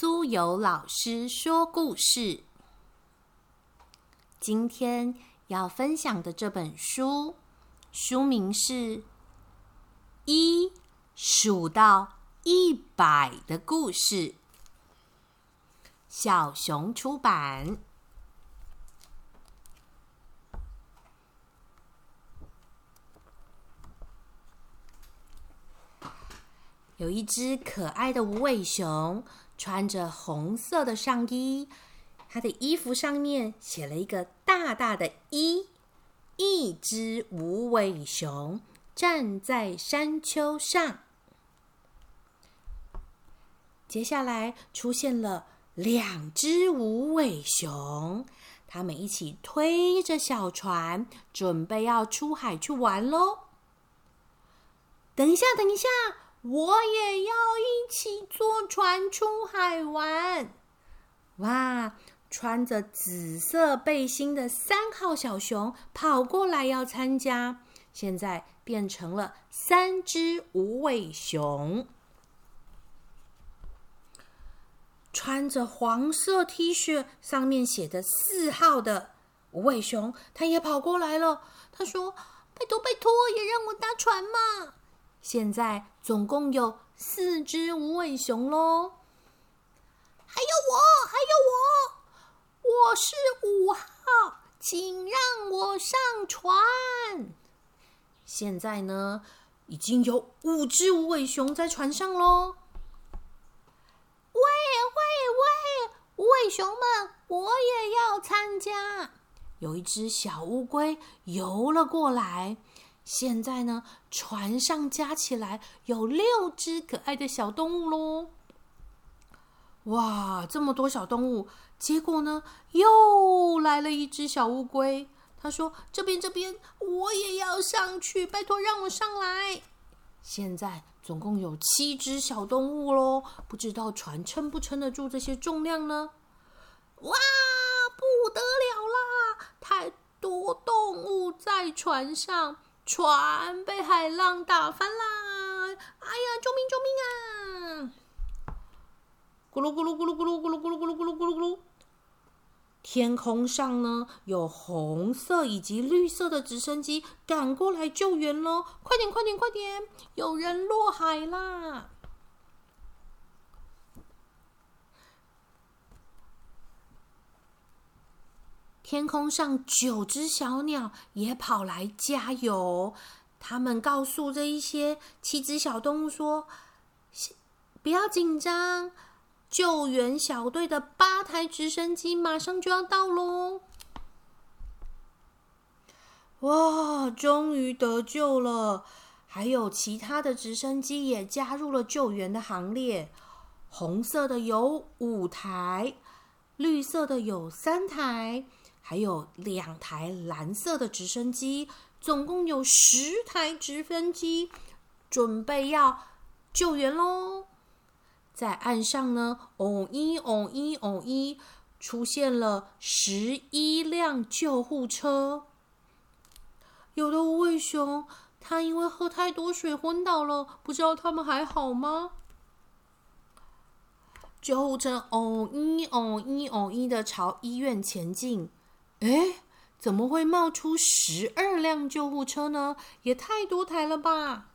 苏有老师说故事。今天要分享的这本书，书名是《一数到一百的故事》，小熊出版。有一只可爱的无尾熊，穿着红色的上衣，他的衣服上面写了一个大大的“一”。一只无尾熊站在山丘上。接下来出现了两只无尾熊，它们一起推着小船，准备要出海去玩喽。等一下，等一下。我也要一起坐船出海玩！哇，穿着紫色背心的三号小熊跑过来要参加，现在变成了三只无尾熊。穿着黄色 T 恤，上面写着四号的无尾熊，他也跑过来了。他说：“拜托，拜托，也让我搭船嘛！”现在总共有四只无尾熊喽，还有我，还有我，我是五号，请让我上船。现在呢，已经有五只无尾熊在船上喽。喂喂喂，无尾熊们，我也要参加。有一只小乌龟游了过来。现在呢，船上加起来有六只可爱的小动物喽！哇，这么多小动物，结果呢，又来了一只小乌龟。他说：“这边，这边，我也要上去，拜托让我上来。”现在总共有七只小动物喽，不知道船撑不撑得住这些重量呢？哇，不得了啦！太多动物在船上。船被海浪打翻啦！哎呀，救命救命啊！咕噜咕噜咕噜咕噜咕噜咕噜咕噜咕噜咕噜咕噜。天空上呢，有红色以及绿色的直升机赶过来救援喽！快点快点快点，有人落海啦！天空上九只小鸟也跑来加油，他们告诉这一些七只小动物说：“不要紧张，救援小队的八台直升机马上就要到喽！”哇，终于得救了！还有其他的直升机也加入了救援的行列。红色的有五台，绿色的有三台。还有两台蓝色的直升机，总共有十台直升机准备要救援喽。在岸上呢，哦一哦一哦一，出现了十一辆救护车。有的无尾熊，它因为喝太多水昏倒了，不知道他们还好吗？救护车哦一哦一哦一的朝医院前进。哎，怎么会冒出十二辆救护车呢？也太多台了吧！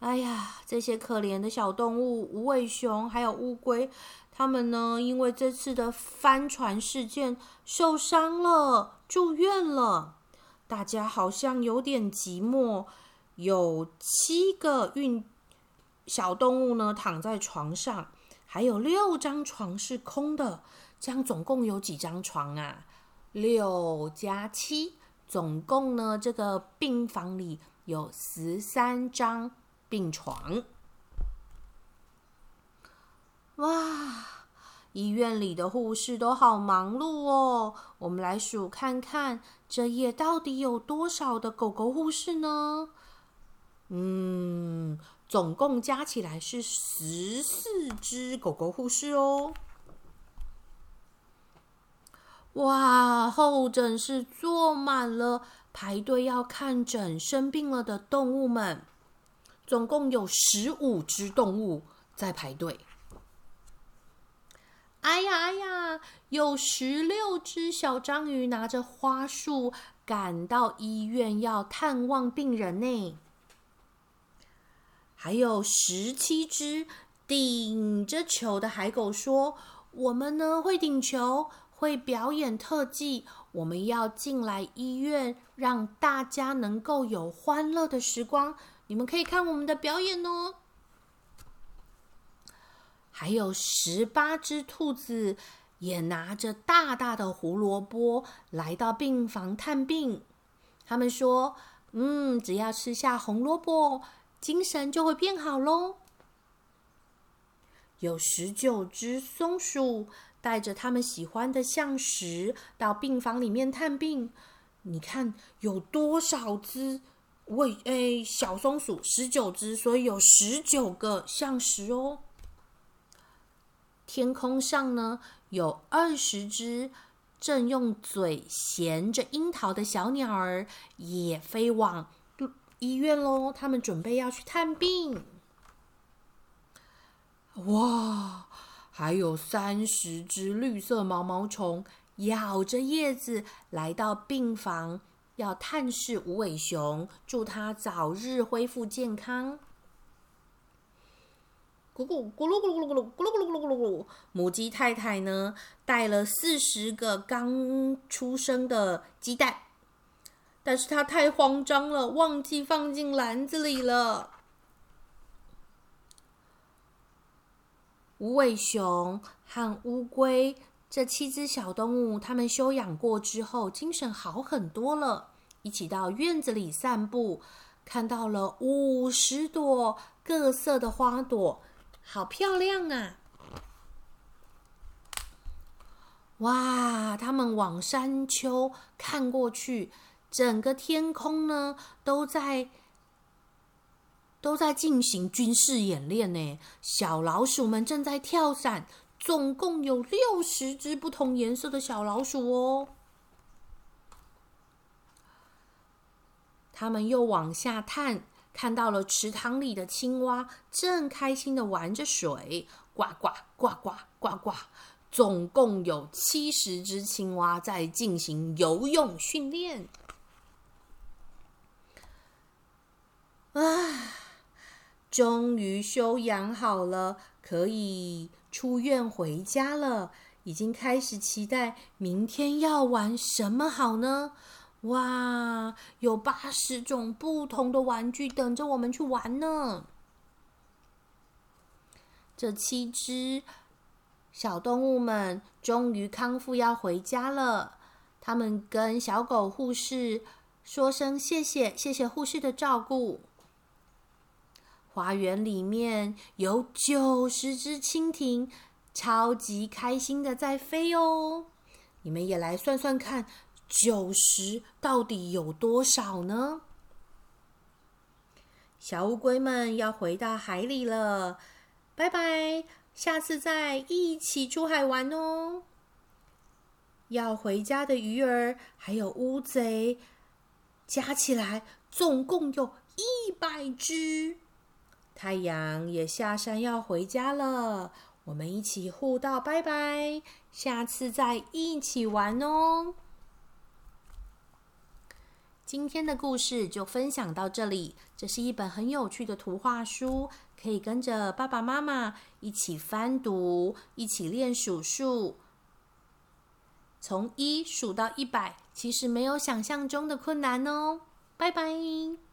哎呀，这些可怜的小动物，无尾熊还有乌龟，他们呢，因为这次的帆船事件受伤了，住院了。大家好像有点寂寞。有七个运小动物呢，躺在床上，还有六张床是空的。这样总共有几张床啊？六加七，总共呢，这个病房里有十三张病床。哇，医院里的护士都好忙碌哦。我们来数看看，这页到底有多少的狗狗护士呢？嗯，总共加起来是十四只狗狗护士哦。哇，候诊室坐满了，排队要看诊生病了的动物们，总共有十五只动物在排队。哎呀哎呀！有十六只小章鱼拿着花束赶到医院要探望病人呢。还有十七只顶着球的海狗说：“我们呢会顶球，会表演特技。我们要进来医院，让大家能够有欢乐的时光。你们可以看我们的表演哦。”还有十八只兔子也拿着大大的胡萝卜来到病房探病。他们说：“嗯，只要吃下红萝卜，精神就会变好喽。”有十九只松鼠带着他们喜欢的橡石到病房里面探病。你看有多少只？喂，诶，小松鼠十九只，所以有十九个橡石哦。天空上呢，有二十只正用嘴衔着樱桃的小鸟儿，也飞往医院喽。他们准备要去探病。哇，还有三十只绿色毛毛虫咬着叶子来到病房，要探视无尾熊，祝他早日恢复健康。咕咕咕噜咕噜咕噜咕噜咕噜咕噜咕噜咕噜咕噜，母鸡太太呢带了四十个刚出生的鸡蛋，但是她太慌张了，忘记放进篮子里了。无尾熊和乌龟这七只小动物，它们休养过之后，精神好很多了，一起到院子里散步，看到了五十朵各色的花朵。好漂亮啊！哇，他们往山丘看过去，整个天空呢都在都在进行军事演练呢。小老鼠们正在跳伞，总共有六十只不同颜色的小老鼠哦。他们又往下探。看到了池塘里的青蛙，正开心的玩着水，呱呱呱呱呱呱。总共有七十只青蛙在进行游泳训练。啊，终于休养好了，可以出院回家了。已经开始期待明天要玩什么好呢？哇，有八十种不同的玩具等着我们去玩呢！这七只小动物们终于康复，要回家了。他们跟小狗护士说声谢谢，谢谢护士的照顾。花园里面有九十只蜻蜓，超级开心的在飞哦！你们也来算算看。九十到底有多少呢？小乌龟们要回到海里了，拜拜！下次再一起出海玩哦。要回家的鱼儿还有乌贼，加起来总共有一百只。太阳也下山要回家了，我们一起互道拜拜，下次再一起玩哦。今天的故事就分享到这里。这是一本很有趣的图画书，可以跟着爸爸妈妈一起翻读，一起练数数。从一数到一百，其实没有想象中的困难哦。拜拜。